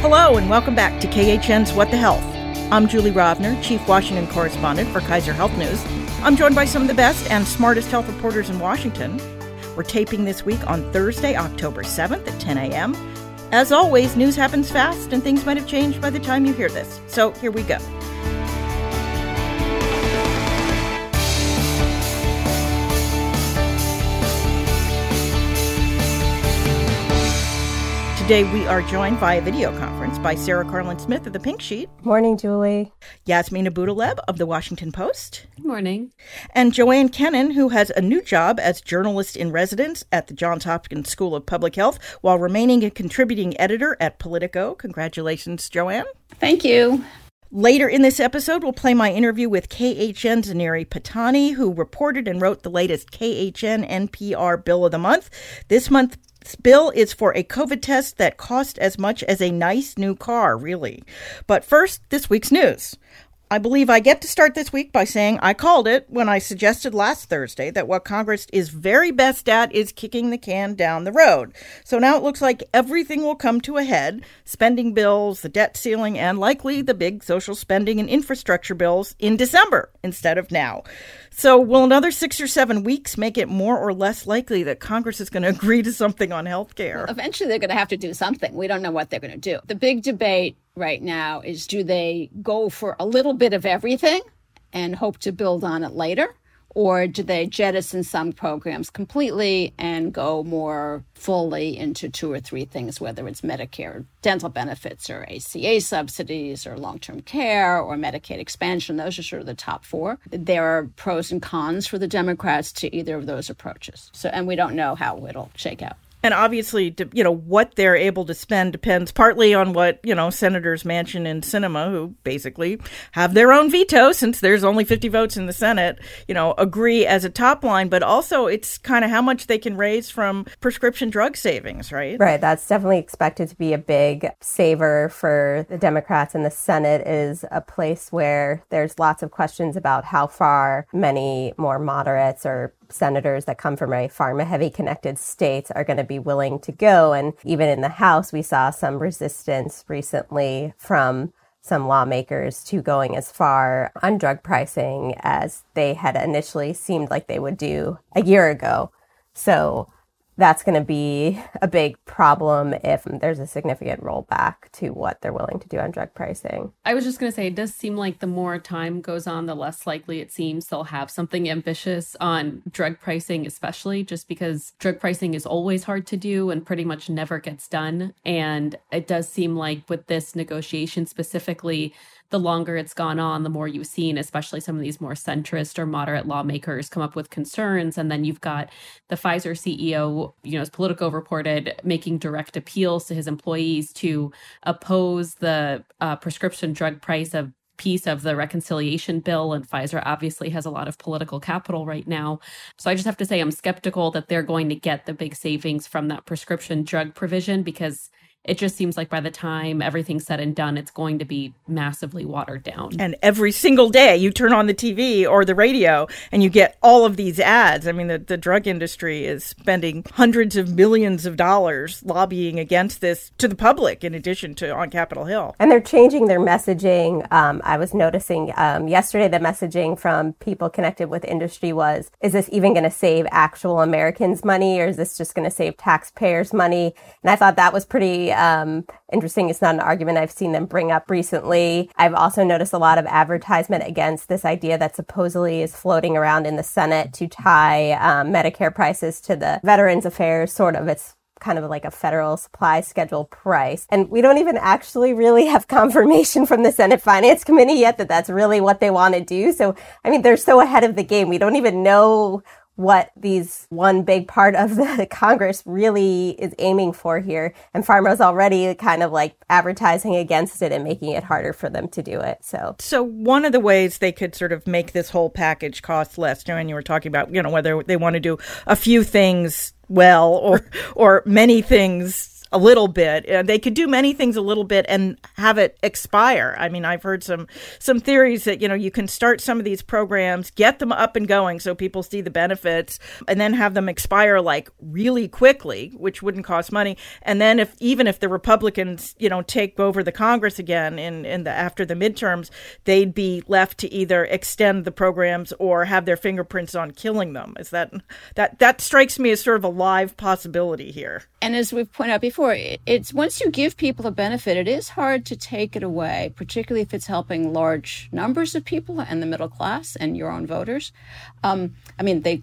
Hello, and welcome back to KHN's What the Health. I'm Julie Rovner, Chief Washington Correspondent for Kaiser Health News. I'm joined by some of the best and smartest health reporters in Washington. We're taping this week on Thursday, October 7th at 10 a.m. As always, news happens fast and things might have changed by the time you hear this. So here we go. Today we are joined via video conference by Sarah Karlin Smith of the Pink Sheet. Morning, Julie. Yasmeen Abutaleb of the Washington Post. Good morning. And Joanne Kenen, who has a new job as journalist in residence at the Johns Hopkins School of Public Health while remaining a contributing editor at Politico. Congratulations, Joanne. Thank you. Later in this episode, we'll play my interview with KHN's Aneri Pattani, who reported and wrote the latest KHN NPR Bill of the Month. This month, this bill is for a COVID test that cost as much as a nice new car, really. But first, this week's news. I believe I get to start this week by saying I called it when I suggested last Thursday that what Congress is very best at is kicking the can down the road. So now it looks like everything will come to a head spending bills, the debt ceiling, and likely the big social spending and infrastructure bills in December instead of now. So, will another six or seven weeks make it more or less likely that Congress is going to agree to something on health care? Eventually, they're going to have to do something. We don't know what they're going to do. The big debate right now is do they go for a little bit of everything and hope to build on it later? Or do they jettison some programs completely and go more fully into two or three things, whether it's Medicare dental benefits or ACA subsidies or long term care or Medicaid expansion? Those are sort of the top four. There are pros and cons for the Democrats to either of those approaches. So, and we don't know how it'll shake out. And obviously, you know, what they're able to spend depends partly on what, you know, Senators Manchin and Sinema, who basically have their own veto since there's only 50 votes in the Senate, you know, agree as a top line. But also, it's kind of how much they can raise from prescription drug savings, right? Right. That's definitely expected to be a big saver for the Democrats. And the Senate is a place where there's lots of questions about how far many more moderates or senators that come from very pharma heavy connected states are going to be willing to go. And even in the House, we saw some resistance recently from some lawmakers to going as far on drug pricing as they had initially seemed like they would do a year ago. So that's going to be a big problem if there's a significant rollback to what they're willing to do on drug pricing. I was just going to say, it does seem like the more time goes on, the less likely it seems they'll have something ambitious on drug pricing, especially just because drug pricing is always hard to do and pretty much never gets done. And it does seem like with this negotiation specifically, the longer it's gone on, the more you've seen, especially some of these more centrist or moderate lawmakers come up with concerns. And then you've got the Pfizer CEO, you know, as Politico reported, making direct appeals to his employees to oppose the uh, prescription drug price of piece of the reconciliation bill and Pfizer obviously has a lot of political capital right now. So I just have to say I'm skeptical that they're going to get the big savings from that prescription drug provision because it just seems like by the time everything's said and done, it's going to be massively watered down. And every single day you turn on the TV or the radio and you get all of these ads. I mean, the, the drug industry is spending hundreds of millions of dollars lobbying against this to the public, in addition to on Capitol Hill. And they're changing their messaging. Um, I was noticing um, yesterday the messaging from people connected with industry was is this even going to save actual Americans money or is this just going to save taxpayers money? And I thought that was pretty um, interesting. It's not an argument I've seen them bring up recently. I've also noticed a lot of advertisement against this idea that supposedly is floating around in the Senate to tie um, Medicare prices to the Veterans Affairs sort of. It's kind of like a federal supply schedule price. And we don't even actually really have confirmation from the Senate Finance Committee yet that that's really what they want to do. So, I mean, they're so ahead of the game. We don't even know what these one big part of the Congress really is aiming for here. And pharma's already kind of like advertising against it and making it harder for them to do it. So, so one of the ways they could sort of make this whole package cost less, Joanne, you were talking about, you know, whether they want to do a few things well or or many things a little bit. Uh, they could do many things a little bit and have it expire. I mean, I've heard some some theories that you know you can start some of these programs, get them up and going so people see the benefits, and then have them expire like really quickly, which wouldn't cost money. And then if even if the Republicans you know take over the Congress again in in the after the midterms, they'd be left to either extend the programs or have their fingerprints on killing them. Is that that that strikes me as sort of a live possibility here? And as we've pointed out before, it's once you give people a benefit, it is hard to take it away, particularly if it's helping large numbers of people and the middle class and your own voters. Um, I mean, they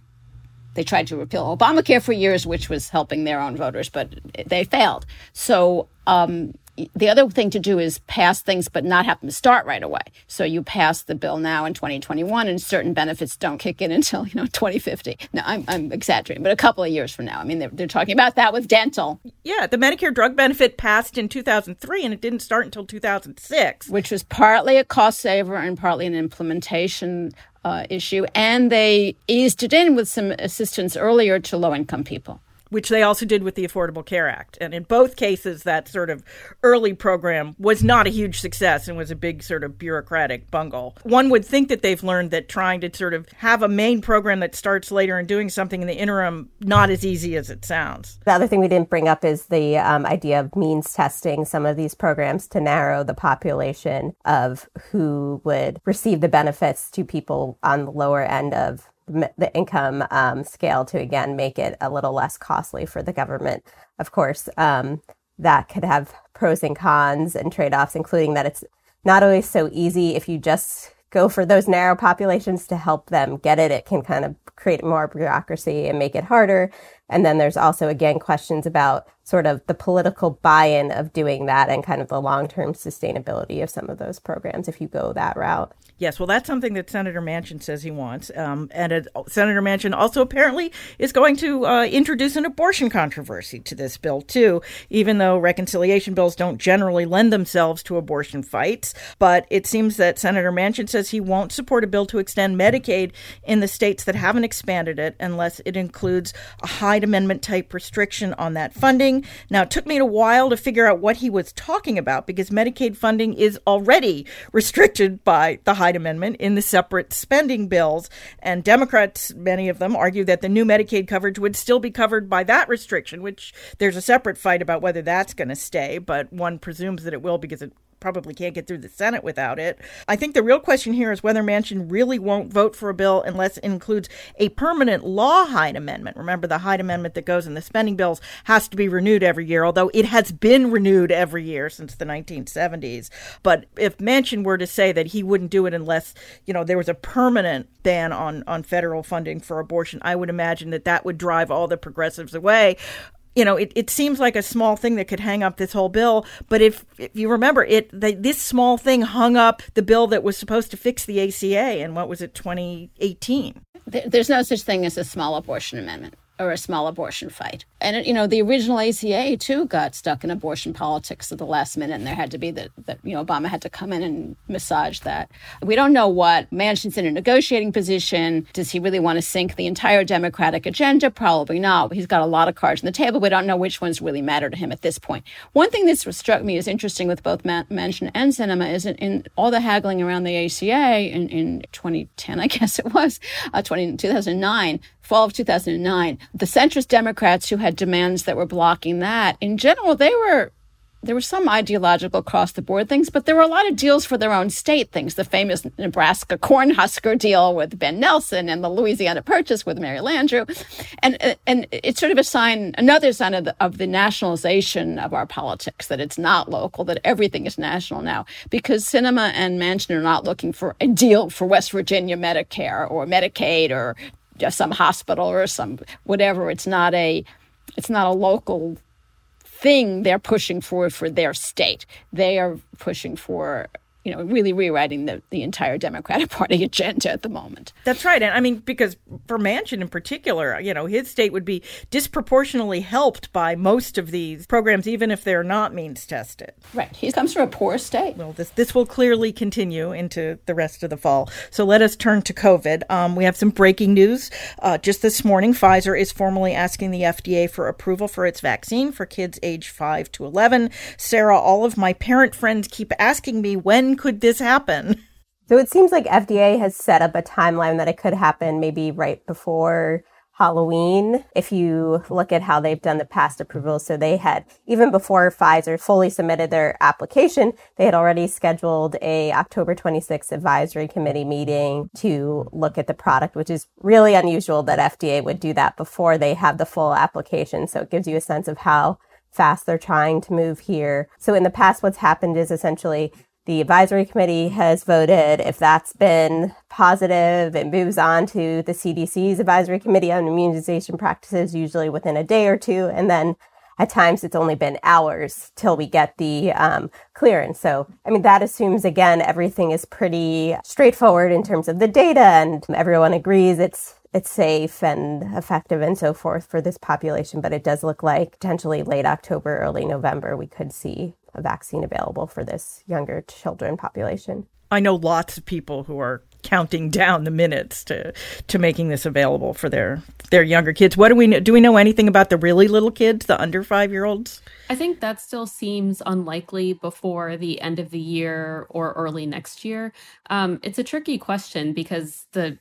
they tried to repeal Obamacare for years, which was helping their own voters, but they failed. So um, the other thing to do is pass things but not have them start right away. So you pass the bill now in 2021 and certain benefits don't kick in until, you know, 2050. Now I'm, I'm exaggerating, but a couple of years from now. I mean, they're, they're talking about that with dental. Yeah, the Medicare drug benefit passed in 2003 and it didn't start until 2006. Which was partly a cost saver and partly an implementation uh, issue. And they eased it in with some assistance earlier to low income people which they also did with the Affordable Care Act. And in both cases, that sort of early program was not a huge success and was a big sort of bureaucratic bungle. One would think that they've learned that trying to sort of have a main program that starts later and doing something in the interim, not as easy as it sounds. The other thing we didn't bring up is the um, idea of means testing some of these programs to narrow the population of who would receive the benefits to people on the lower end of the income um, scale to again make it a little less costly for the government. Of course, um, that could have pros and cons and trade offs, including that it's not always so easy if you just go for those narrow populations to help them get it. It can kind of create more bureaucracy and make it harder. And then there's also, again, questions about sort of the political buy in of doing that and kind of the long term sustainability of some of those programs if you go that route. Yes, well, that's something that Senator Manchin says he wants. Um, and it, Senator Manchin also apparently is going to uh, introduce an abortion controversy to this bill, too, even though reconciliation bills don't generally lend themselves to abortion fights. But it seems that Senator Manchin says he won't support a bill to extend Medicaid in the states that haven't expanded it unless it includes a Hyde Amendment type restriction on that funding. Now, it took me a while to figure out what he was talking about because Medicaid funding is already restricted by the Hyde Hyde Amendment in the separate spending bills. And Democrats, many of them, argue that the new Medicaid coverage would still be covered by that restriction, which there's a separate fight about whether that's going to stay, but one presumes that it will because it probably can't get through the Senate without it. I think the real question here is whether Manchin really won't vote for a bill unless it includes a permanent law Hyde Amendment. Remember, the Hyde Amendment that goes in the spending bills has to be renewed every year, although it has been renewed every year since the 1970s. But if Manchin were to say that he wouldn't do it unless, you know, there was a permanent ban on, on federal funding for abortion, I would imagine that that would drive all the progressives away you know, it, it seems like a small thing that could hang up this whole bill. But if, if you remember, it the, this small thing hung up the bill that was supposed to fix the ACA in what was it, 2018? There's no such thing as a small abortion amendment or a small abortion fight. And, you know, the original ACA, too, got stuck in abortion politics at the last minute, and there had to be that, that, you know, Obama had to come in and massage that. We don't know what Manchin's in a negotiating position. Does he really want to sink the entire Democratic agenda? Probably not. He's got a lot of cards on the table. We don't know which ones really matter to him at this point. One thing that struck me as interesting with both Manchin and Sinema is in, in, all the haggling around the ACA in, in 2010, I guess it was, uh, 20, 2009, fall of 2009, the centrist Democrats who had demands that were blocking that, in general, they were there were some ideological across the board things, but there were a lot of deals for their own state things. The famous Nebraska Cornhusker deal with Ben Nelson and the Louisiana Purchase with Mary Landrieu. And, and it's sort of a sign, another sign of the, of the nationalization of our politics, that it's not local, that everything is national now. Because Sinema and Manchin are not looking for a deal for West Virginia Medicare or Medicaid or just some hospital or some whatever. It's not a it's not a local thing they're pushing for for their state. They are pushing for you know, really rewriting the, the entire Democratic Party agenda at the moment. That's right. And I mean, because for Manchin in particular, you know, his state would be disproportionately helped by most of these programs, even if they're not means tested. Right. He comes from a poor state. Well, this, this will clearly continue into the rest of the fall. So let us turn to COVID. Um, we have some breaking news. Uh, just this morning, Pfizer is formally asking the FDA for approval for its vaccine for kids age 5 to 11. Sarah, all of my parent friends keep asking me when could this happen? So it seems like FDA has set up a timeline that it could happen maybe right before Halloween. If you look at how they've done the past approvals, so they had even before Pfizer fully submitted their application, they had already scheduled a October 26th advisory committee meeting to look at the product, which is really unusual that FDA would do that before they have the full application. So it gives you a sense of how fast they're trying to move here. So in the past, what's happened is essentially the advisory committee has voted. If that's been positive, it moves on to the CDC's advisory committee on immunization practices, usually within a day or two. And then at times it's only been hours till we get the um, clearance. So, I mean, that assumes again, everything is pretty straightforward in terms of the data and everyone agrees it's it's safe and effective and so forth for this population. But it does look like potentially late October, early November, we could see a vaccine available for this younger children population. I know lots of people who are counting down the minutes to to making this available for their their younger kids. What do we know? Do we know anything about the really little kids, the under five year olds? I think that still seems unlikely before the end of the year or early next year. Um, it's a tricky question because the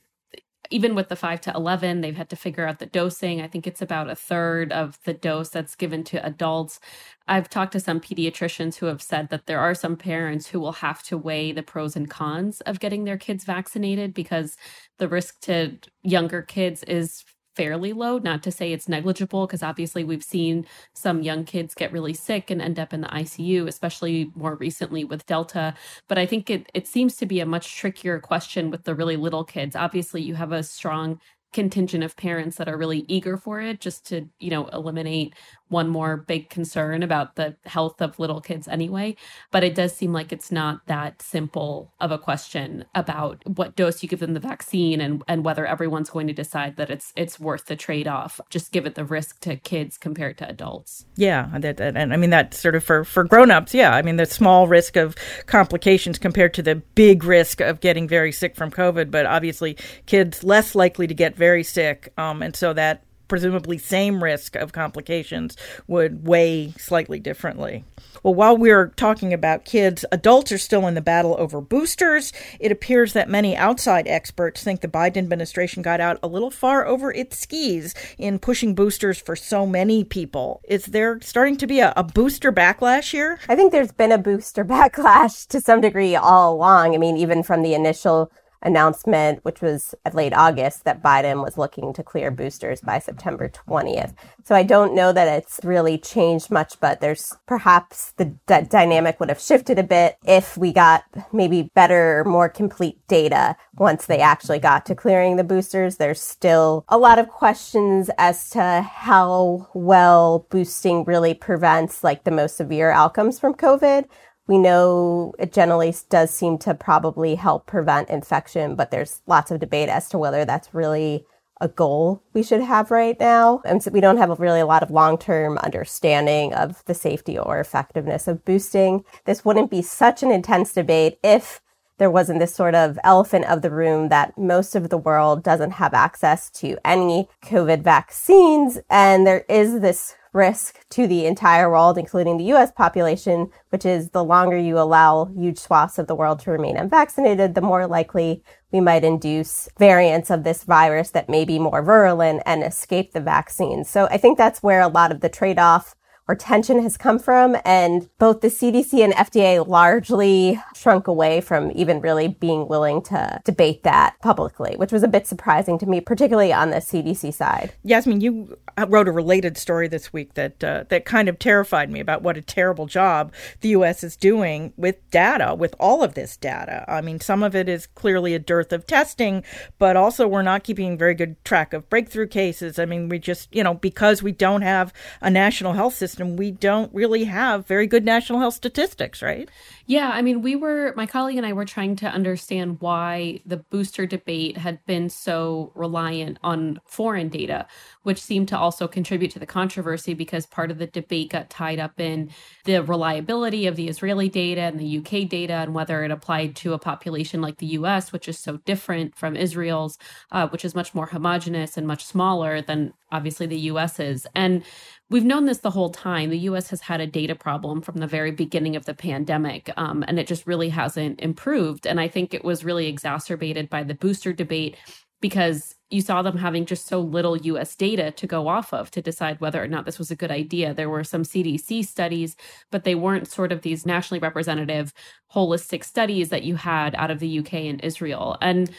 even with the 5 to 11 they've had to figure out the dosing. I think it's about a third of the dose that's given to adults. I've talked to some pediatricians who have said that there are some parents who will have to weigh the pros and cons of getting their kids vaccinated because the risk to younger kids is fairly low. Not to say it's negligible, because obviously we've seen some young kids get really sick and end up in the ICU, especially more recently with Delta. But I think it, it seems to be a much trickier question with the really little kids. Obviously, you have a strong contingent of parents that are really eager for it just to you know eliminate one more big concern about the health of little kids anyway but it does seem like it's not that simple of a question about what dose you give them the vaccine and and whether everyone's going to decide that it's it's worth the trade-off. Just give it the risk to kids compared to adults. Yeah that, that, and i mean that sort of for for grown-ups yeah. I mean the small risk of complications compared to the big risk of getting very sick from covid but obviously kids less likely to get very sick, um, and so that presumably same risk of complications would weigh slightly differently. Well, while we're talking about kids, adults are still in the battle over boosters. It appears that many outside experts think the Biden administration got out a little far over its skis in pushing boosters for so many people. Is there starting to be a, a booster backlash here? I think there's been a booster backlash to some degree all along. I mean, even from the initial announcement, which was late August, that Biden was looking to clear boosters by September 20th. So I don't know that it's really changed much, but there's perhaps the d- dynamic would have shifted a bit if we got maybe better, more complete data once they actually got to clearing the boosters. There's still a lot of questions as to how well boosting really prevents like the most severe outcomes from COVID. We know it generally does seem to probably help prevent infection, but there's lots of debate as to whether that's really a goal we should have right now. And so we don't have a really a lot of long term understanding of the safety or effectiveness of boosting. This wouldn't be such an intense debate if there wasn't this sort of elephant of the room that most of the world doesn't have access to any COVID vaccines. And there is this risk to the entire world, including the US population, which is the longer you allow huge swaths of the world to remain unvaccinated, the more likely we might induce variants of this virus that may be more virulent and escape the vaccine. So I think that's where a lot of the trade off or tension has come from. And both the CDC and FDA largely shrunk away from even really being willing to debate that publicly, which was a bit surprising to me, particularly on the CDC side. Yasmeen, you wrote a related story this week that uh, that kind of terrified me about what a terrible job the U.S. is doing with data, with all of this data. I mean, some of it is clearly a dearth of testing, but also we're not keeping very good track of breakthrough cases. I mean, we just, you know, because we don't have a national health system and we don't really have very good national health statistics, right? Yeah, I mean, we were, my colleague and I were trying to understand why the booster debate had been so reliant on foreign data, which seemed to also contribute to the controversy because part of the debate got tied up in the reliability of the Israeli data and the UK data and whether it applied to a population like the US, which is so different from Israel's, uh, which is much more homogenous and much smaller than obviously the US is. And we've known this the whole time. The US has had a data problem from the very beginning of the pandemic, um, and it just really hasn't improved. And I think it was really exacerbated by the booster debate because you saw them having just so little US data to go off of to decide whether or not this was a good idea. There were some CDC studies, but they weren't sort of these nationally representative holistic studies that you had out of the UK and Israel. And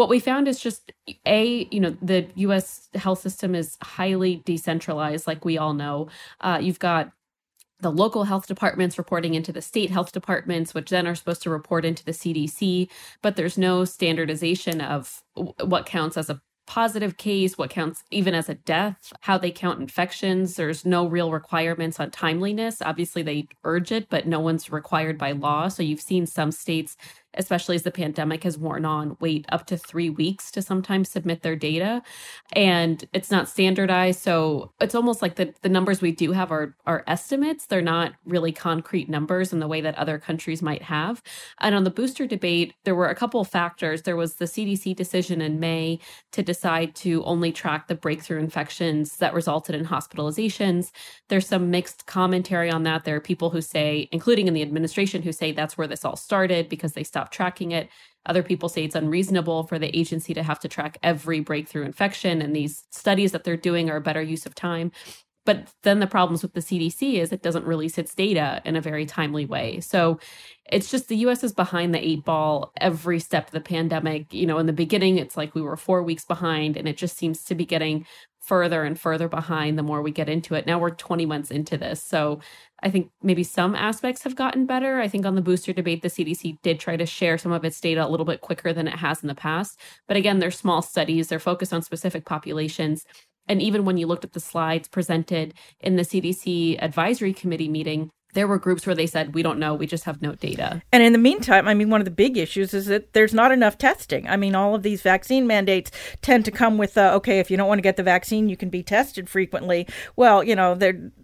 what we found is just a you know the us health system is highly decentralized like we all know uh, you've got the local health departments reporting into the state health departments, which then are supposed to report into the CDC. But there's no standardization of what counts as a positive case, what counts even as a death, how they count infections. There's no real requirements on timeliness. Obviously, they urge it, but no one's required by law. So you've seen some states especially as the pandemic has worn on, wait up to three weeks to sometimes submit their data. And it's not standardized. So it's almost like the, the numbers we do have are, are estimates. They're not really concrete numbers in the way that other countries might have. And on the booster debate, there were a couple factors. There was the CDC decision in May to decide to only track the breakthrough infections that resulted in hospitalizations. There's some mixed commentary on that. There are people who say, including in the administration, who say that's where this all started because they stopped stop tracking it. Other people say it's unreasonable for the agency to have to track every breakthrough infection, and these studies that they're doing are a better use of time. But then the problems with the CDC is it doesn't release its data in a very timely way. So it's just the US is behind the eight ball every step of the pandemic. You know, in the beginning, it's like we were four weeks behind, and it just seems to be getting further and further behind the more we get into it. Now we're 20 months into this. So I think maybe some aspects have gotten better. I think on the booster debate, the CDC did try to share some of its data a little bit quicker than it has in the past. But again, they're small studies, they're focused on specific populations. And even when you looked at the slides presented in the CDC advisory committee meeting, there were groups where they said we don't know. We just have no data. And in the meantime i mean one of the big issues is that there's not enough testing. I mean all of these vaccine mandates tend to come with uh, okay if you don't want to get the vaccine you can be tested frequently. Well you know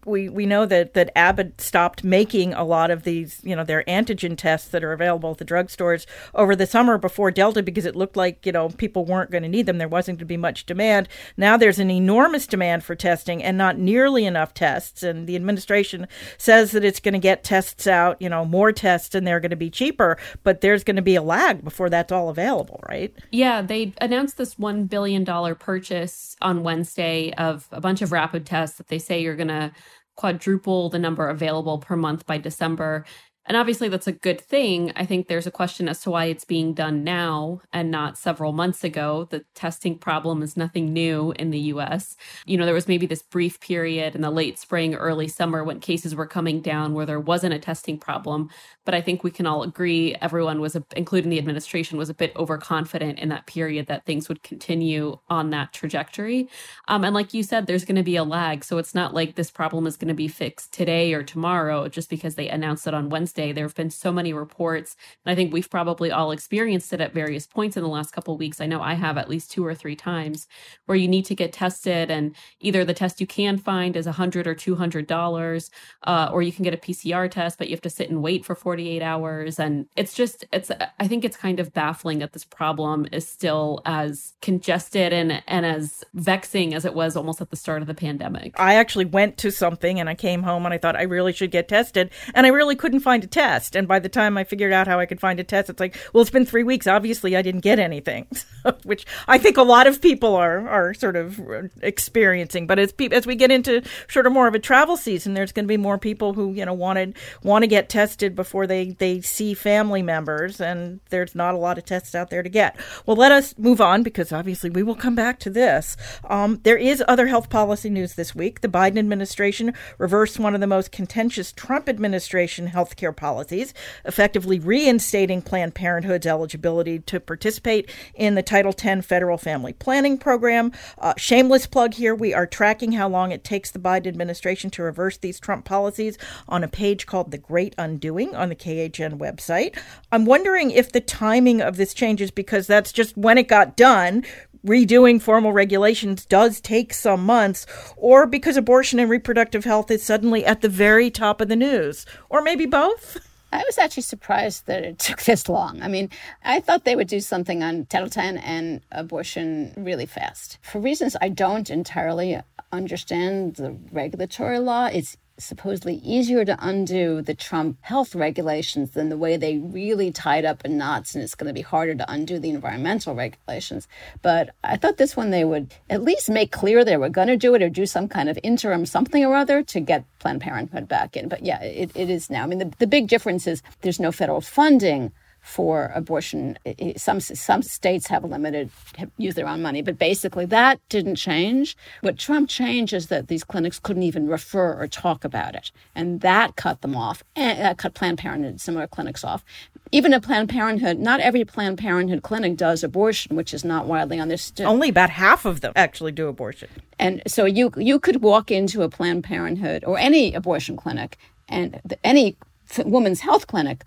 we we know that that abbott stopped making a lot of these you know their antigen tests that are available at the drugstores over the summer before delta because it looked like you know people weren't going to need them. There wasn't going to be much demand. Now there's an enormous demand for testing and not nearly enough tests. And the administration says that it's it's going to get tests out, you know, more tests and they're going to be cheaper, but there's going to be a lag before that's all available, right? Yeah, they announced this $1 billion purchase on Wednesday of a bunch of rapid tests that they say you're going to quadruple the number available per month by December. And obviously, that's a good thing. I think there's a question as to why it's being done now and not several months ago. The testing problem is nothing new in the US. You know, there was maybe this brief period in the late spring, early summer when cases were coming down where there wasn't a testing problem. But I think we can all agree everyone was, including the administration, was a bit overconfident in that period that things would continue on that trajectory. Um, and like you said, there's going to be a lag. So it's not like this problem is going to be fixed today or tomorrow just because they announced it on Wednesday Wednesday. There have been so many reports, and I think we've probably all experienced it at various points in the last couple weeks. I know I have at least two or three times where you need to get tested, and either the test you can find is a hundred or two hundred dollars, uh, or you can get a PCR test, but you have to sit and wait for forty eight hours, and it's just it's. I think it's kind of baffling that this problem is still as congested and and as vexing as it was almost at the start of the pandemic. I actually went to something and I came home and I thought I really should get tested, and I really couldn't find a test. And by the time I figured out how I could find a test, it's like, well, it's been three weeks. Obviously, I didn't get anything, which I think a lot of people are are sort of experiencing. But as pe- as we get into sort of more of a travel season, there's going to be more people who you know wanted want to get tested before they they see family members, and there's not a lot of tests out there to get. Well, let us move on because obviously we will come back to this. Um, there is other health policy news this week. The Biden administration reversed one of the most contentious Trump administration health care policies, effectively reinstating Planned Parenthood's eligibility to participate in the Title X federal family planning program. Uh, shameless plug here we are tracking how long it takes the Biden administration to reverse these Trump policies on a page called The Great Undoing on the KHN website. I'm wondering if the timing of this changes because that's just when it got done redoing formal regulations does take some months, or because abortion and reproductive health is suddenly at the very top of the news, or maybe both? I was actually surprised that it took this long. I mean, I thought they would do something on Title X and abortion really fast. For reasons I don't entirely understand the regulatory law, it's supposedly easier to undo the Trump health regulations than the way they really tied up in knots, and it's going to be harder to undo the environmental regulations. But I thought this one they would at least make clear they were going to do it or do some kind of interim something or other to get Planned Parenthood back in. But yeah, it, it is now. I mean, the, the big difference is there's no federal funding for abortion. Some some states have limited have used their own money, but basically that didn't change. What Trump changed is that these clinics couldn't even refer or talk about it, and that cut them off. And that cut Planned Parenthood similar clinics off. Even a Planned Parenthood, not every Planned Parenthood clinic does abortion, which is not widely understood. Only about half of them actually do abortion. And so you you could walk into a Planned Parenthood or any abortion clinic and any woman's health clinic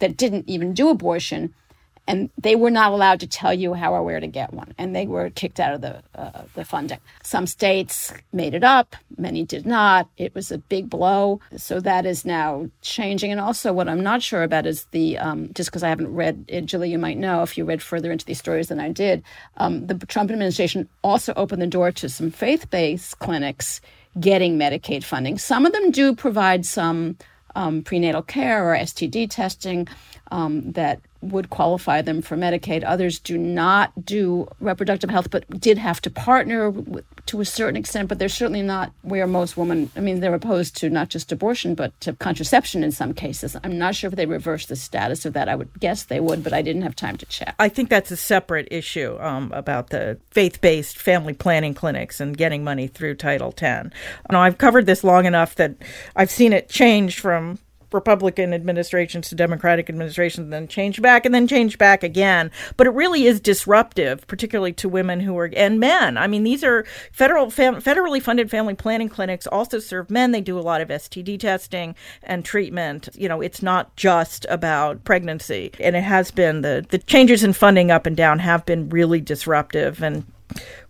that didn't even do abortion, and they were not allowed to tell you how or where to get one, and they were kicked out of the uh, the funding. Some states made it up, many did not. It was a big blow, so that is now changing. And also, what I'm not sure about is the um, just because I haven't read it, Julie, you might know if you read further into these stories than I did. Um, the Trump administration also opened the door to some faith-based clinics getting Medicaid funding. Some of them do provide some um, prenatal care or STD testing um, that would qualify them for Medicaid. Others do not do reproductive health, but did have to partner to a certain extent. But they're certainly not where most women, I mean, they're opposed to not just abortion, but to contraception in some cases. I'm not sure if they reverse the status of that. I would guess they would, but I didn't have time to check. I think that's a separate issue um, about the faith based family planning clinics and getting money through Title X. Now, I've covered this long enough that I've seen it change from Republican administrations to Democratic administrations, then change back and then change back again. But it really is disruptive, particularly to women who are and men. I mean, these are federal fam, federally funded family planning clinics also serve men. They do a lot of STD testing and treatment. You know, it's not just about pregnancy, and it has been the the changes in funding up and down have been really disruptive and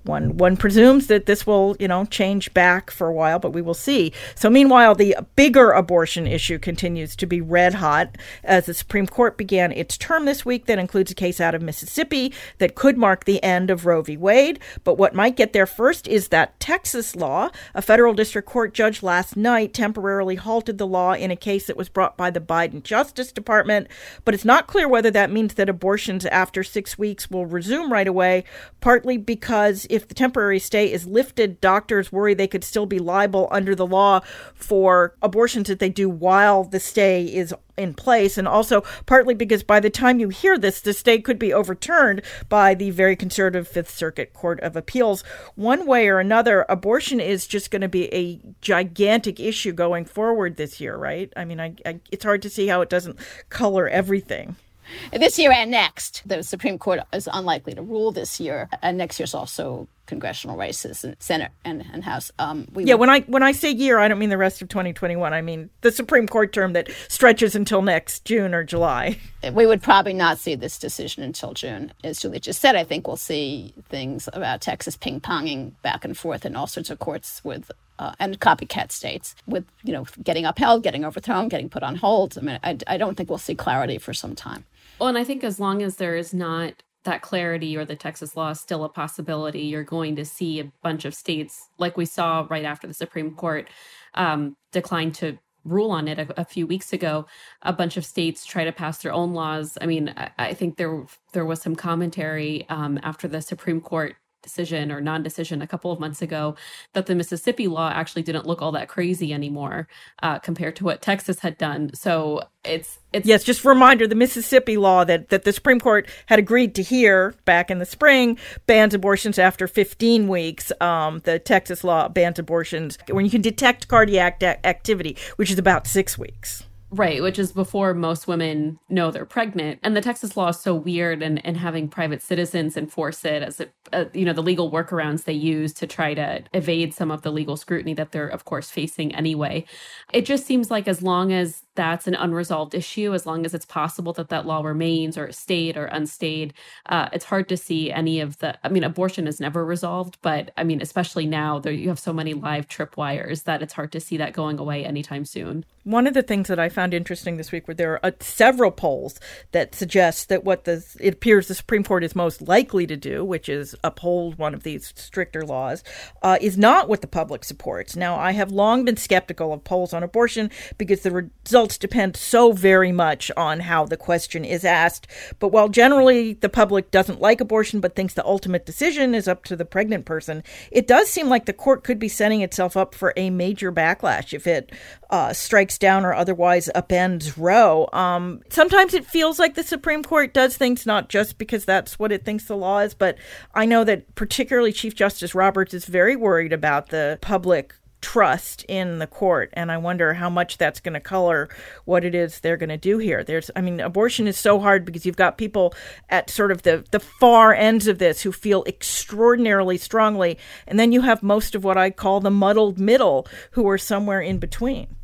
one one presumes that this will, you know, change back for a while, but we will see. So meanwhile, the bigger abortion issue continues to be red hot as the Supreme Court began its term this week that includes a case out of Mississippi that could mark the end of Roe v. Wade. But what might get there first is that Texas law. A federal district court judge last night temporarily halted the law in a case that was brought by the Biden Justice Department, but it's not clear whether that means that abortions after 6 weeks will resume right away, partly because if the temporary stay is lifted, doctors worry they could still be liable under the law for abortions that they do while the stay is in place. And also, partly because by the time you hear this, the stay could be overturned by the very conservative Fifth Circuit Court of Appeals. One way or another, abortion is just going to be a gigantic issue going forward this year, right? I mean, I, I, it's hard to see how it doesn't color everything. This year and next, the Supreme Court is unlikely to rule this year, and next year's also congressional races in Senate and, and House. Um, yeah, would... when I when I say year, I don't mean the rest of 2021. I mean the Supreme Court term that stretches until next June or July. We would probably not see this decision until June. As Julie just said, I think we'll see things about Texas ping ponging back and forth in all sorts of courts with uh, and copycat states with you know getting upheld, getting overthrown, getting put on hold. I mean, I, I don't think we'll see clarity for some time. Well, and I think as long as there is not that clarity or the Texas law is still a possibility, you're going to see a bunch of states, like we saw right after the Supreme Court um, declined to rule on it a, a, few weeks ago. A bunch of states try to pass their own laws. I mean, I, I think there there was some commentary um, after the Supreme Court decision or non-decision a couple of months ago that the Mississippi law actually didn't look all that crazy anymore uh, compared to what Texas had done. So it's it's yes, just a reminder: the Mississippi law that that the Supreme Court had agreed to hear back in the spring bans abortions after 15 weeks. Um, the Texas law bans abortions when you can detect cardiac activity, which is about six weeks. Right, which is before most women know they're pregnant. And the Texas law is so weird and, and having private citizens enforce it as, a, uh, you know, the legal workarounds they use to try to evade some of the legal scrutiny that they're, of course, facing anyway. It just seems like as long as that's an unresolved issue, as long as it's possible that that law remains or stayed or unstayed, uh, it's hard to see any of the, I mean, abortion is never resolved, but I mean, especially now, there, you have so many live tripwires that it's hard to see that going away anytime soon. One of the things that I found interesting this week were there are uh, several polls that suggest that what the it appears the Supreme Court is most likely to do, which is uphold one of these stricter laws, uh, is not what the public supports. Now, I have long been skeptical of polls on abortion because the results depend so very much on how the question is asked. But while generally the public doesn't like abortion but thinks the ultimate decision is up to the pregnant person, it does seem like the court could be setting itself up for a major backlash if it uh, strikes down or otherwise upends Roe. Um, sometimes it feels like the Supreme Court does things not just because that's what it thinks the law is, but I know that particularly Chief Justice Roberts is very worried about the public trust in the court and i wonder how much that's going to color what it is they're going to do here there's i mean abortion is so hard because you've got people at sort of the the far ends of this who feel extraordinarily strongly and then you have most of what i call the muddled middle who are somewhere in between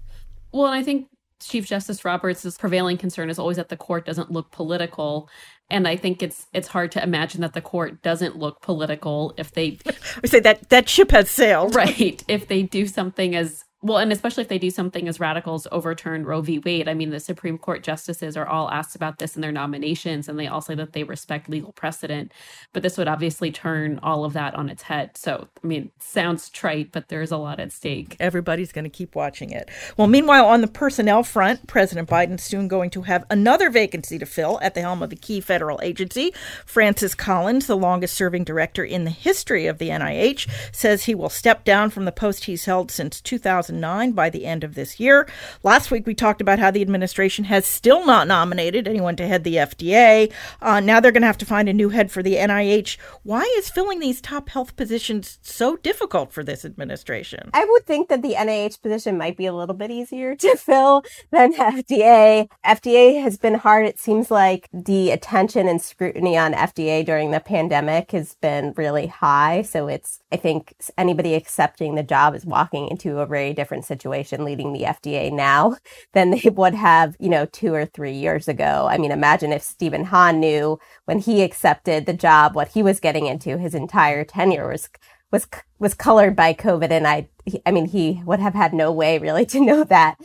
well and i think Chief Justice Roberts' prevailing concern is always that the court doesn't look political. And I think it's it's hard to imagine that the court doesn't look political if they we say that that ship has sailed. Right. If they do something as well, and especially if they do something as radical as overturn Roe v. Wade. I mean, the Supreme Court justices are all asked about this in their nominations, and they all say that they respect legal precedent. But this would obviously turn all of that on its head. So, I mean, sounds trite, but there's a lot at stake. Everybody's going to keep watching it. Well, meanwhile, on the personnel front, President Biden's soon going to have another vacancy to fill at the helm of a key federal agency. Francis Collins, the longest serving director in the history of the NIH, says he will step down from the post he's held since 2000. 2009 by the end of this year. Last week, we talked about how the administration has still not nominated anyone to head the FDA. Uh, now they're going to have to find a new head for the NIH. Why is filling these top health positions so difficult for this administration? I would think that the NIH position might be a little bit easier to fill than FDA. FDA has been hard. It seems like the attention and scrutiny on FDA during the pandemic has been really high. So it's, I think anybody accepting the job is walking into a very different situation leading the FDA now than they would have, you know, two or three years ago. I mean, imagine if Stephen Hahn knew when he accepted the job what he was getting into. His entire tenure was was was colored by COVID, and I, I mean, he would have had no way really to know that.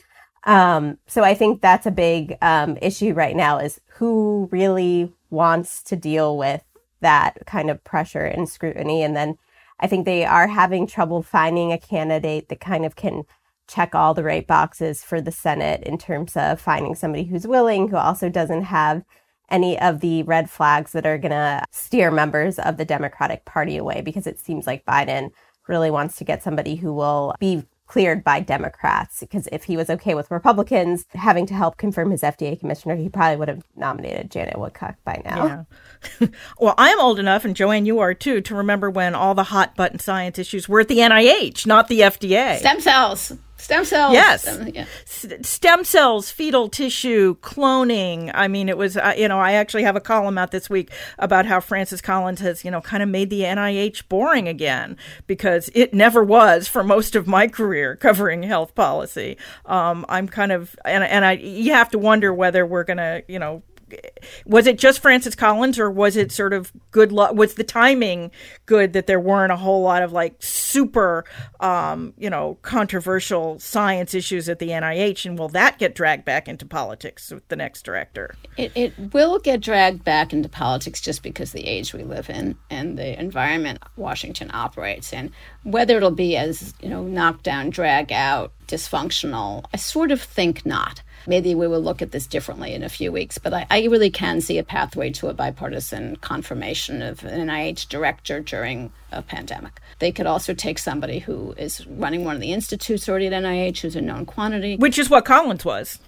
Um, so I think that's a big um, issue right now is who really wants to deal with that kind of pressure and scrutiny, and then I think they are having trouble finding a candidate that kind of can check all the right boxes for the Senate in terms of finding somebody who's willing, who also doesn't have any of the red flags that are going to steer members of the Democratic Party away because it seems like Biden really wants to get somebody who will be cleared by Democrats because if he was okay with Republicans having to help confirm his FDA commissioner, he probably would have nominated Janet Woodcock by now. Yeah. well, I'm old enough, and Joanne, you are too, to remember when all the hot button science issues were at the NIH, not the FDA. Stem cells. Stem cells. Yes. Stem, yeah. S- stem cells, fetal tissue, cloning. I mean, it was, uh, you know, I actually have a column out this week about how Francis Collins has, you know, kind of made the NIH boring again because it never was for most of my career covering health policy. Um, I'm kind of, and, and I, you have to wonder whether we're going to, you know, was it just Francis Collins or was it sort of good luck? Was the timing good that there weren't a whole lot of like super, um, you know, controversial science issues at the NIH? And will that get dragged back into politics with the next director? It, it will get dragged back into politics just because the age we live in and the environment Washington operates in. Whether it'll be as, you know, knockdown, drag out, dysfunctional, I sort of think not. Maybe we will look at this differently in a few weeks, but I, I really can see a pathway to a bipartisan confirmation of an NIH director during a pandemic. They could also take somebody who is running one of the institutes already at NIH, who's a known quantity. Which is what Collins was.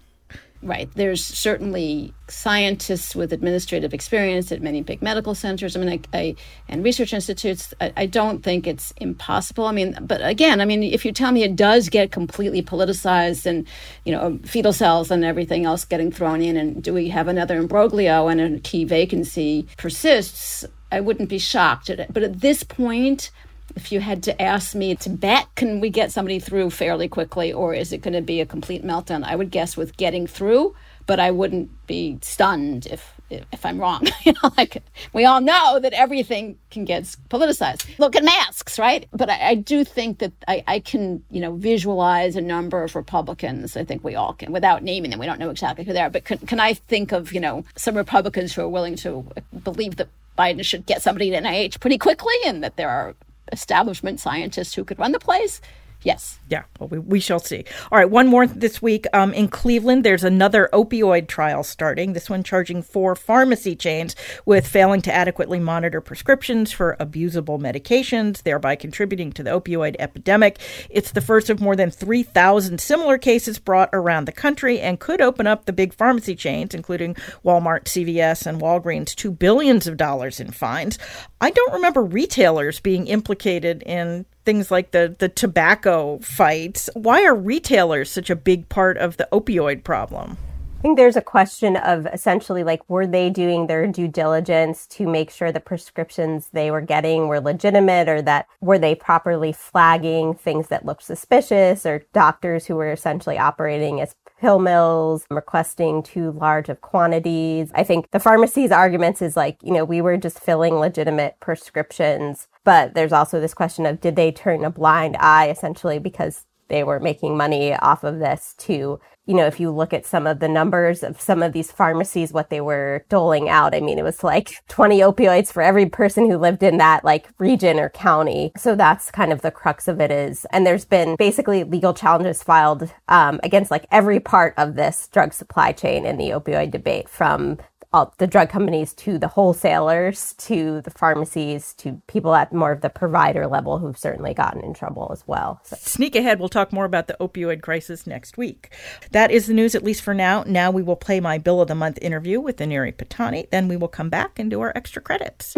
Right. There's certainly scientists with administrative experience at many big medical centers. I mean, I, I and research institutes. I, I, don't think it's impossible. I mean, but again, I mean, if you tell me it does get completely politicized and you know fetal cells and everything else getting thrown in, and do we have another imbroglio and a key vacancy persists? I wouldn't be shocked at it. But at this point, if you had to ask me to bet, can we get somebody through fairly quickly, or is it going to be a complete meltdown? I would guess with getting through, but I wouldn't be stunned if if I'm wrong. you know, like we all know that everything can get politicized. Look at masks, right? But I, I do think that I, I, can, you know, visualize a number of Republicans. I think we all can, without naming them. We don't know exactly who they are, but can, can I think of, you know, some Republicans who are willing to uh, believe that Biden should get somebody at NIH pretty quickly, and that there are establishment scientists who could run the place. Yes. Yeah. Well, we, we shall see. All right. One more this week. Um, in Cleveland, there's another opioid trial starting. This one charging four pharmacy chains with failing to adequately monitor prescriptions for abusable medications, thereby contributing to the opioid epidemic. It's the first of more than 3,000 similar cases brought around the country and could open up the big pharmacy chains, including Walmart, CVS, and Walgreens, to billions of dollars in fines. I don't remember retailers being implicated in things like the, the tobacco fights. Why are retailers such a big part of the opioid problem? I think there's a question of essentially like, were they doing their due diligence to make sure the prescriptions they were getting were legitimate or that were they properly flagging things that looked suspicious or doctors who were essentially operating as pill mills, requesting too large of quantities. I think the pharmacy's arguments is like, you know, we were just filling legitimate prescriptions. But there's also this question of did they turn a blind eye essentially because they were making money off of this to you know, if you look at some of the numbers of some of these pharmacies, what they were doling out, I mean, it was like 20 opioids for every person who lived in that like region or county. So that's kind of the crux of it is. And there's been basically legal challenges filed um, against like every part of this drug supply chain in the opioid debate from all the drug companies to the wholesalers to the pharmacies to people at more of the provider level who've certainly gotten in trouble as well. So. Sneak ahead, we'll talk more about the opioid crisis next week. That is the news, at least for now. Now we will play my Bill of the Month interview with Aneri Pattani. Then we will come back and do our extra credits.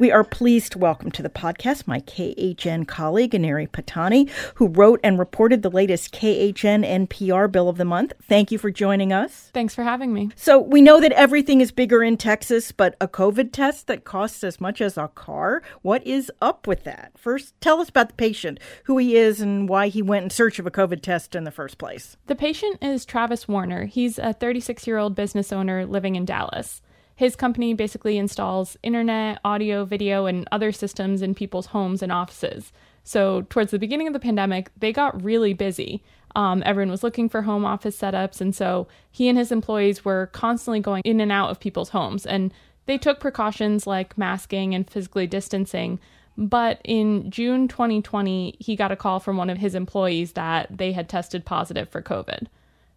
We are pleased to welcome to the podcast my KHN colleague, Aneri Pattani, who wrote and reported the latest KHN NPR Bill of the Month. Thank you for joining us. Thanks for having me. So, we know that everything is bigger in Texas, but a COVID test that costs as much as a car? What is up with that? First, tell us about the patient, who he is, and why he went in search of a COVID test in the first place. The patient is Travis Warner. He's a 36 year old business owner living in Dallas. His company basically installs internet, audio, video, and other systems in people's homes and offices. So, towards the beginning of the pandemic, they got really busy. Um, everyone was looking for home office setups, and so he and his employees were constantly going in and out of people's homes. And they took precautions like masking and physically distancing. But in June 2020, he got a call from one of his employees that they had tested positive for COVID.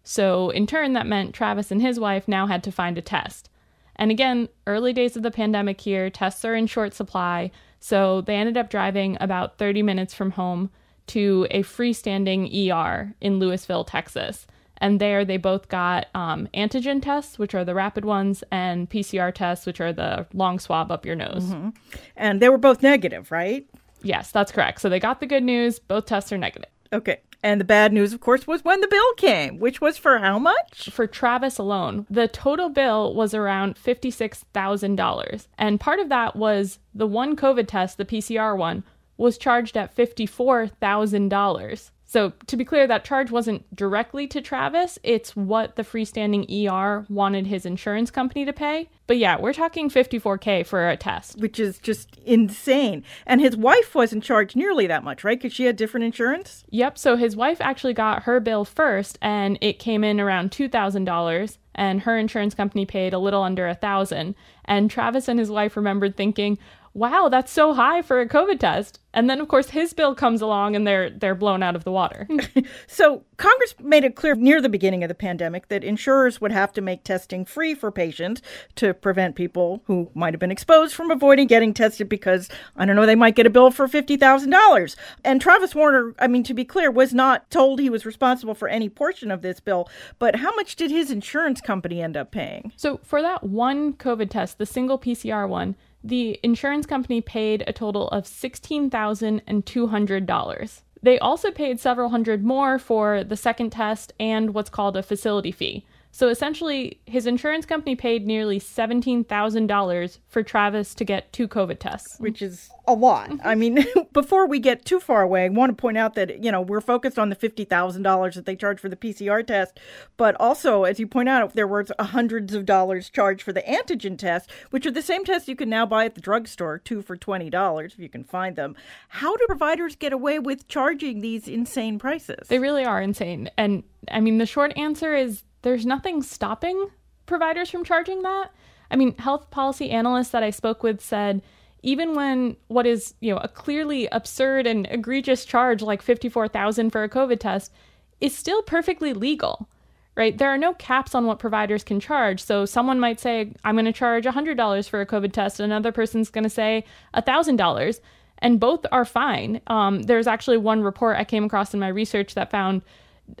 So, in turn, that meant Travis and his wife now had to find a test. And again, early days of the pandemic here, tests are in short supply, so they ended up driving about 30 minutes from home to a freestanding ER in Lewisville, Texas. And there they both got um, antigen tests, which are the rapid ones, and PCR tests, which are the long swab up your nose. Mm-hmm. And they were both negative, right? Yes, that's correct. So they got the good news. Both tests are negative. Okay. And the bad news, of course, was when the bill came, which was for how much? For Travis alone, the total bill was around $56,000. And part of that was the one COVID test, the PCR one, was charged at $54,000. So, to be clear, that charge wasn't directly to Travis. It's what the freestanding ER wanted his insurance company to pay. But yeah, we're talking 54K for a test. Which is just insane. And his wife wasn't charged nearly that much, right? Because she had different insurance? Yep. So his wife actually got her bill first, and it came in around $2,000 and her insurance company paid a little under a thousand and travis and his wife remembered thinking wow, that's so high for a COVID test. And then of course his bill comes along and they're they're blown out of the water. so Congress made it clear near the beginning of the pandemic that insurers would have to make testing free for patients to prevent people who might have been exposed from avoiding getting tested because I don't know they might get a bill for $50,000. And Travis Warner, I mean to be clear, was not told he was responsible for any portion of this bill, but how much did his insurance company end up paying? So for that one COVID test, the single PCR one, the insurance company paid a total of $16,200. They also paid several hundred more for the second test and what's called a facility fee. So essentially, his insurance company paid nearly $17,000 for Travis to get two COVID tests. Which is a lot. Mm-hmm. I mean, before we get too far away, I want to point out that, you know, we're focused on the $50,000 that they charge for the PCR test. But also, as you point out, there were hundreds of dollars charged for the antigen test, which are the same tests you can now buy at the drugstore, two for $20 if you can find them. How do providers get away with charging these insane prices? They really are insane. And I mean, the short answer is there's nothing stopping providers from charging that. I mean, health policy analysts that I spoke with said even when what is, you know, a clearly absurd and egregious charge like 54,000 for a COVID test is still perfectly legal. Right? There are no caps on what providers can charge. So someone might say, I'm going to charge $100 for a COVID test, and another person's going to say $1,000 and both are fine. Um, there's actually one report I came across in my research that found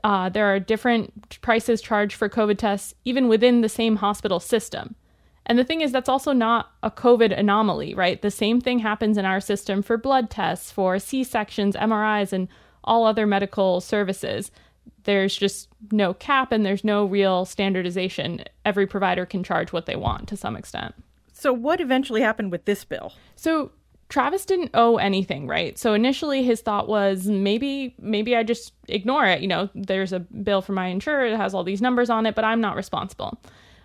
uh, there are different prices charged for COVID tests even within the same hospital system. And the thing is, that's also not a COVID anomaly, right? The same thing happens in our system for blood tests, for C sections, MRIs, and all other medical services. There's just no cap and there's no real standardization. Every provider can charge what they want to some extent. So, what eventually happened with this bill? So, Travis didn't owe anything, right? So initially his thought was maybe maybe I just ignore it. You know, there's a bill from my insurer, it has all these numbers on it, but I'm not responsible.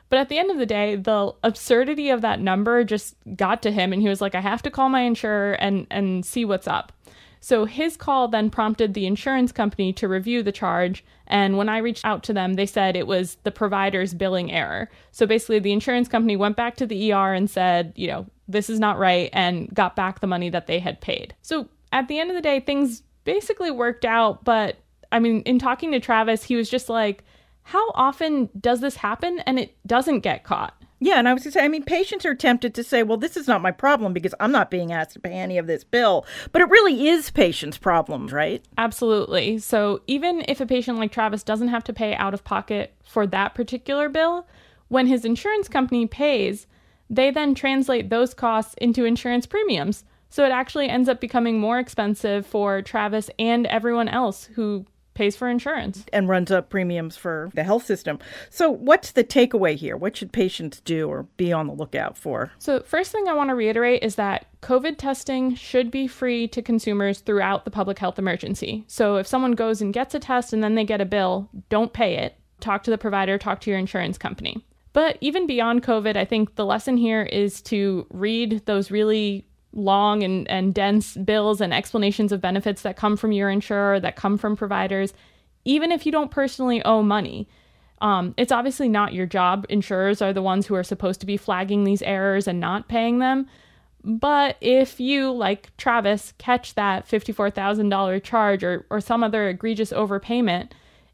But at the end of the day, the absurdity of that number just got to him and he was like I have to call my insurer and and see what's up. So his call then prompted the insurance company to review the charge. And when I reached out to them, they said it was the provider's billing error. So basically, the insurance company went back to the ER and said, you know, this is not right, and got back the money that they had paid. So at the end of the day, things basically worked out. But I mean, in talking to Travis, he was just like, how often does this happen and it doesn't get caught? Yeah, and I was going to say, I mean, patients are tempted to say, well, this is not my problem because I'm not being asked to pay any of this bill. But it really is patients' problems, right? Absolutely. So even if a patient like Travis doesn't have to pay out of pocket for that particular bill, when his insurance company pays, they then translate those costs into insurance premiums. So it actually ends up becoming more expensive for Travis and everyone else who pays for insurance and runs up premiums for the health system. So, what's the takeaway here? What should patients do or be on the lookout for? So, first thing I want to reiterate is that COVID testing should be free to consumers throughout the public health emergency. So, if someone goes and gets a test and then they get a bill, don't pay it. Talk to the provider, talk to your insurance company. But even beyond COVID, I think the lesson here is to read those really long and, and dense bills and explanations of benefits that come from your insurer, that come from providers, even if you don't personally owe money. Um, it's obviously not your job. Insurers are the ones who are supposed to be flagging these errors and not paying them. But if you, like Travis, catch that $54,000 charge or, or some other egregious overpayment,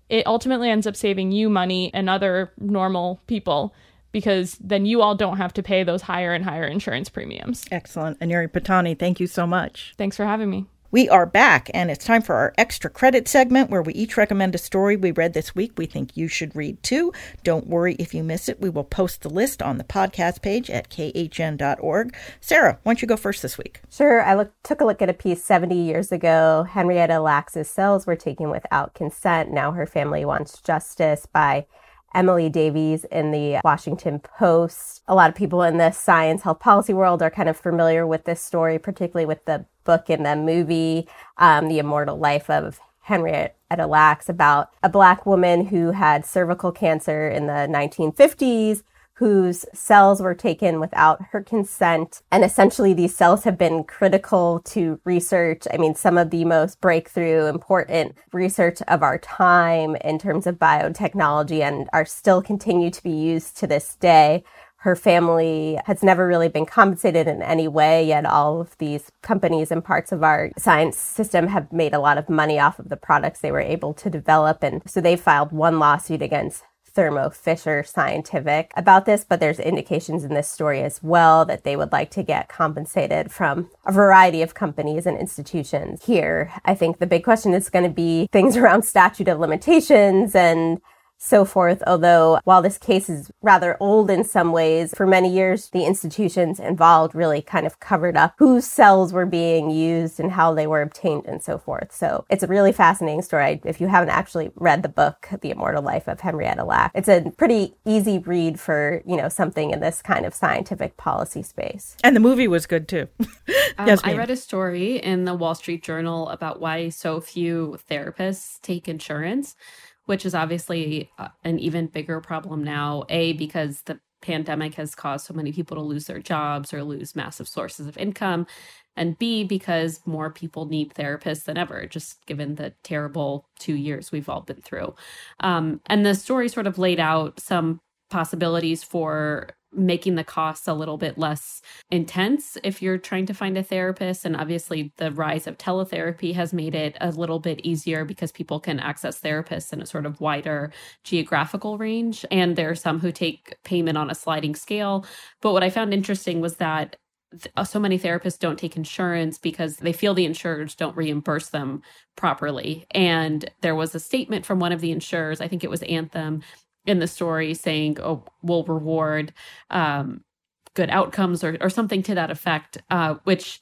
it ultimately ends up saving you money and other normal people because then you all don't have to pay those higher and higher insurance premiums. Excellent. Aneri Pattani, thank you so much. Thanks for having me. We are back, and it's time for our extra credit segment where we each recommend a story we read this week we think you should read too. Don't worry if you miss it. We will post the list on the podcast page at khn.org. Sarah, why don't you go first this week? Sure. I look, took a look at a piece 70 years ago. Henrietta Lacks's cells were taken without consent. Now her family wants justice by Emily Davies in the Washington Post. A lot of people in the science health policy world are kind of familiar with this story, particularly with the book and the movie, um, The Immortal Life of Henrietta Lacks, about a black woman who had cervical cancer in the 1950s whose cells were taken without her consent. And essentially, these cells have been critical to research. I mean, some of the most breakthrough, important research of our time in terms of biotechnology and are still continue to be used to this day. her family has never really been compensated in any way, yet all of these companies and parts of our science system have made a lot of money off of the products they were able to develop. And so they filed one lawsuit against Thermo Fisher Scientific about this, but there's indications in this story as well that they would like to get compensated from a variety of companies and institutions. Here, I think the big question is going to be things around statute of limitations and so forth. Although while this case is rather old in some ways, for many years, the institutions involved really kind of covered up whose cells were being used and how they were obtained and so forth. So it's a really fascinating story. If you haven't actually read the book, The Immortal Life of Henrietta Lack, it's a pretty easy read for, you know, something in this kind of scientific policy space. And the movie was good too. um, yes, I read a story in the Wall Street Journal about why so few therapists take insurance which is obviously uh, an even bigger problem now. A, because the pandemic has caused so many people to lose their jobs or lose massive sources of income. And B, because more people need therapists than ever, just given the terrible two years we've all been through. Um, and the story sort of laid out some possibilities for making the costs a little bit less intense if you're trying to find a therapist. And obviously, the rise of teletherapy has made it a little bit easier because people can access therapists in a sort of wider geographical range. And there are some who take payment on a sliding scale. But what I found interesting was that uh, so many therapists don't take insurance because they feel the insurers don't reimburse them properly. And there was a statement from one of the insurers, I think it was Anthem, in the story saying, "Oh, we'll reward um, good outcomes" or or something to that effect. Uh, which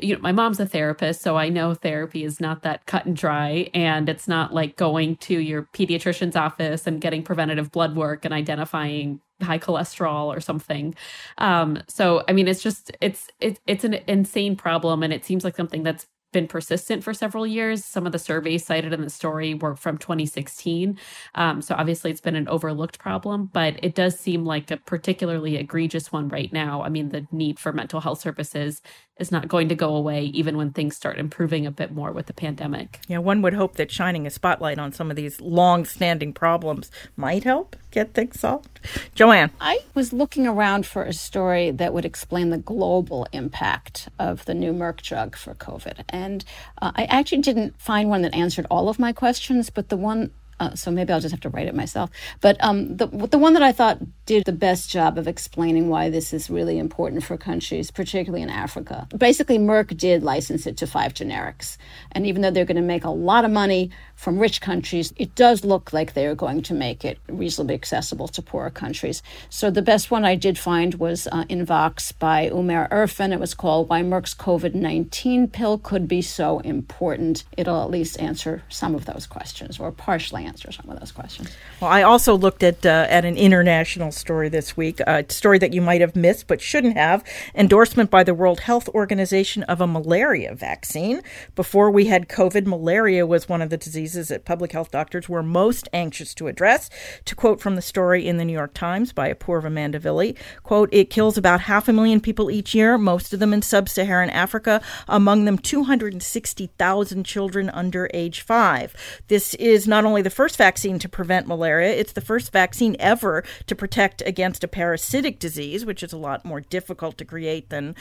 you know, my mom's a therapist, so I know therapy is not that cut and dry, and it's not like going to your pediatrician's office and getting preventative blood work and identifying high cholesterol or something. Um, so I mean, it's just it's it, it's an insane problem, and it seems like something that's been persistent for several years. Some of the surveys cited in the story were from 2016. Um, so obviously it's been an overlooked problem, but it does seem like a particularly egregious one right now. I mean, the need for mental health services is not going to go away even when things start improving a bit more with the pandemic. Yeah, one would hope that shining a spotlight on some of these long standing problems might help get things solved. Joanne. I was looking around for a story that would explain the global impact of the new Merck drug for COVID. And uh, I actually didn't find one that answered all of my questions, but the one uh, so maybe I'll just have to write it myself. But um, the the one that I thought did the best job of explaining why this is really important for countries, particularly in Africa. Basically, Merck did license it to five generics, and even though they're going to make a lot of money from rich countries, it does look like they are going to make it reasonably accessible to poorer countries. So the best one I did find was uh, in Vox by Umair Irfan. It was called "Why Merck's COVID-19 Pill Could Be So Important." It'll at least answer some of those questions, or partially answer some of those questions. Well, I also looked at uh, at an international story this week, a story that you might have missed but shouldn't have. Endorsement by the World Health Organization of a malaria vaccine. Before we had COVID, malaria was one of the diseases that public health doctors were most anxious to address. To quote from the story in the New York Times by Apoorva Mandavilli, quote, it kills about half a million people each year, most of them in sub-Saharan Africa, among them 260,000 children under age five. This is not only the first vaccine to prevent malaria, it's the first vaccine ever to protect against a parasitic disease, which is a lot more difficult to create than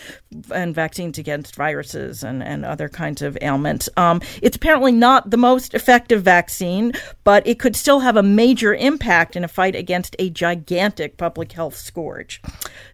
and vaccines against viruses and, and other kinds of ailments. Um, it's apparently not the most effective vaccine, but it could still have a major impact in a fight against a gigantic public health scourge.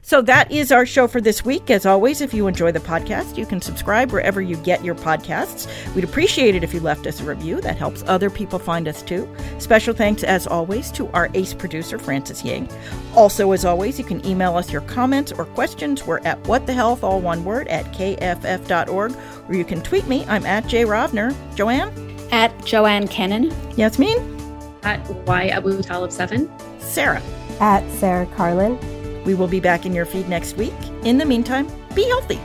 So that is our show for this week. As always, if you enjoy the podcast, you can subscribe wherever you get your podcasts. We'd appreciate it if you left us a review. That helps other people find us too. Special thanks, as always, to our ace producer, Francis Ying. Also, as always, you can email us your comments or questions. We're at whatthehealth, all one word, at kff.org, or you can tweet me. I'm at Jay Rovner. Joanne? At Joanne Kenen. Yasmeen? At Y Abutaleb 7. Sarah? At Sarah Karlin. We will be back in your feed next week. In the meantime, be healthy.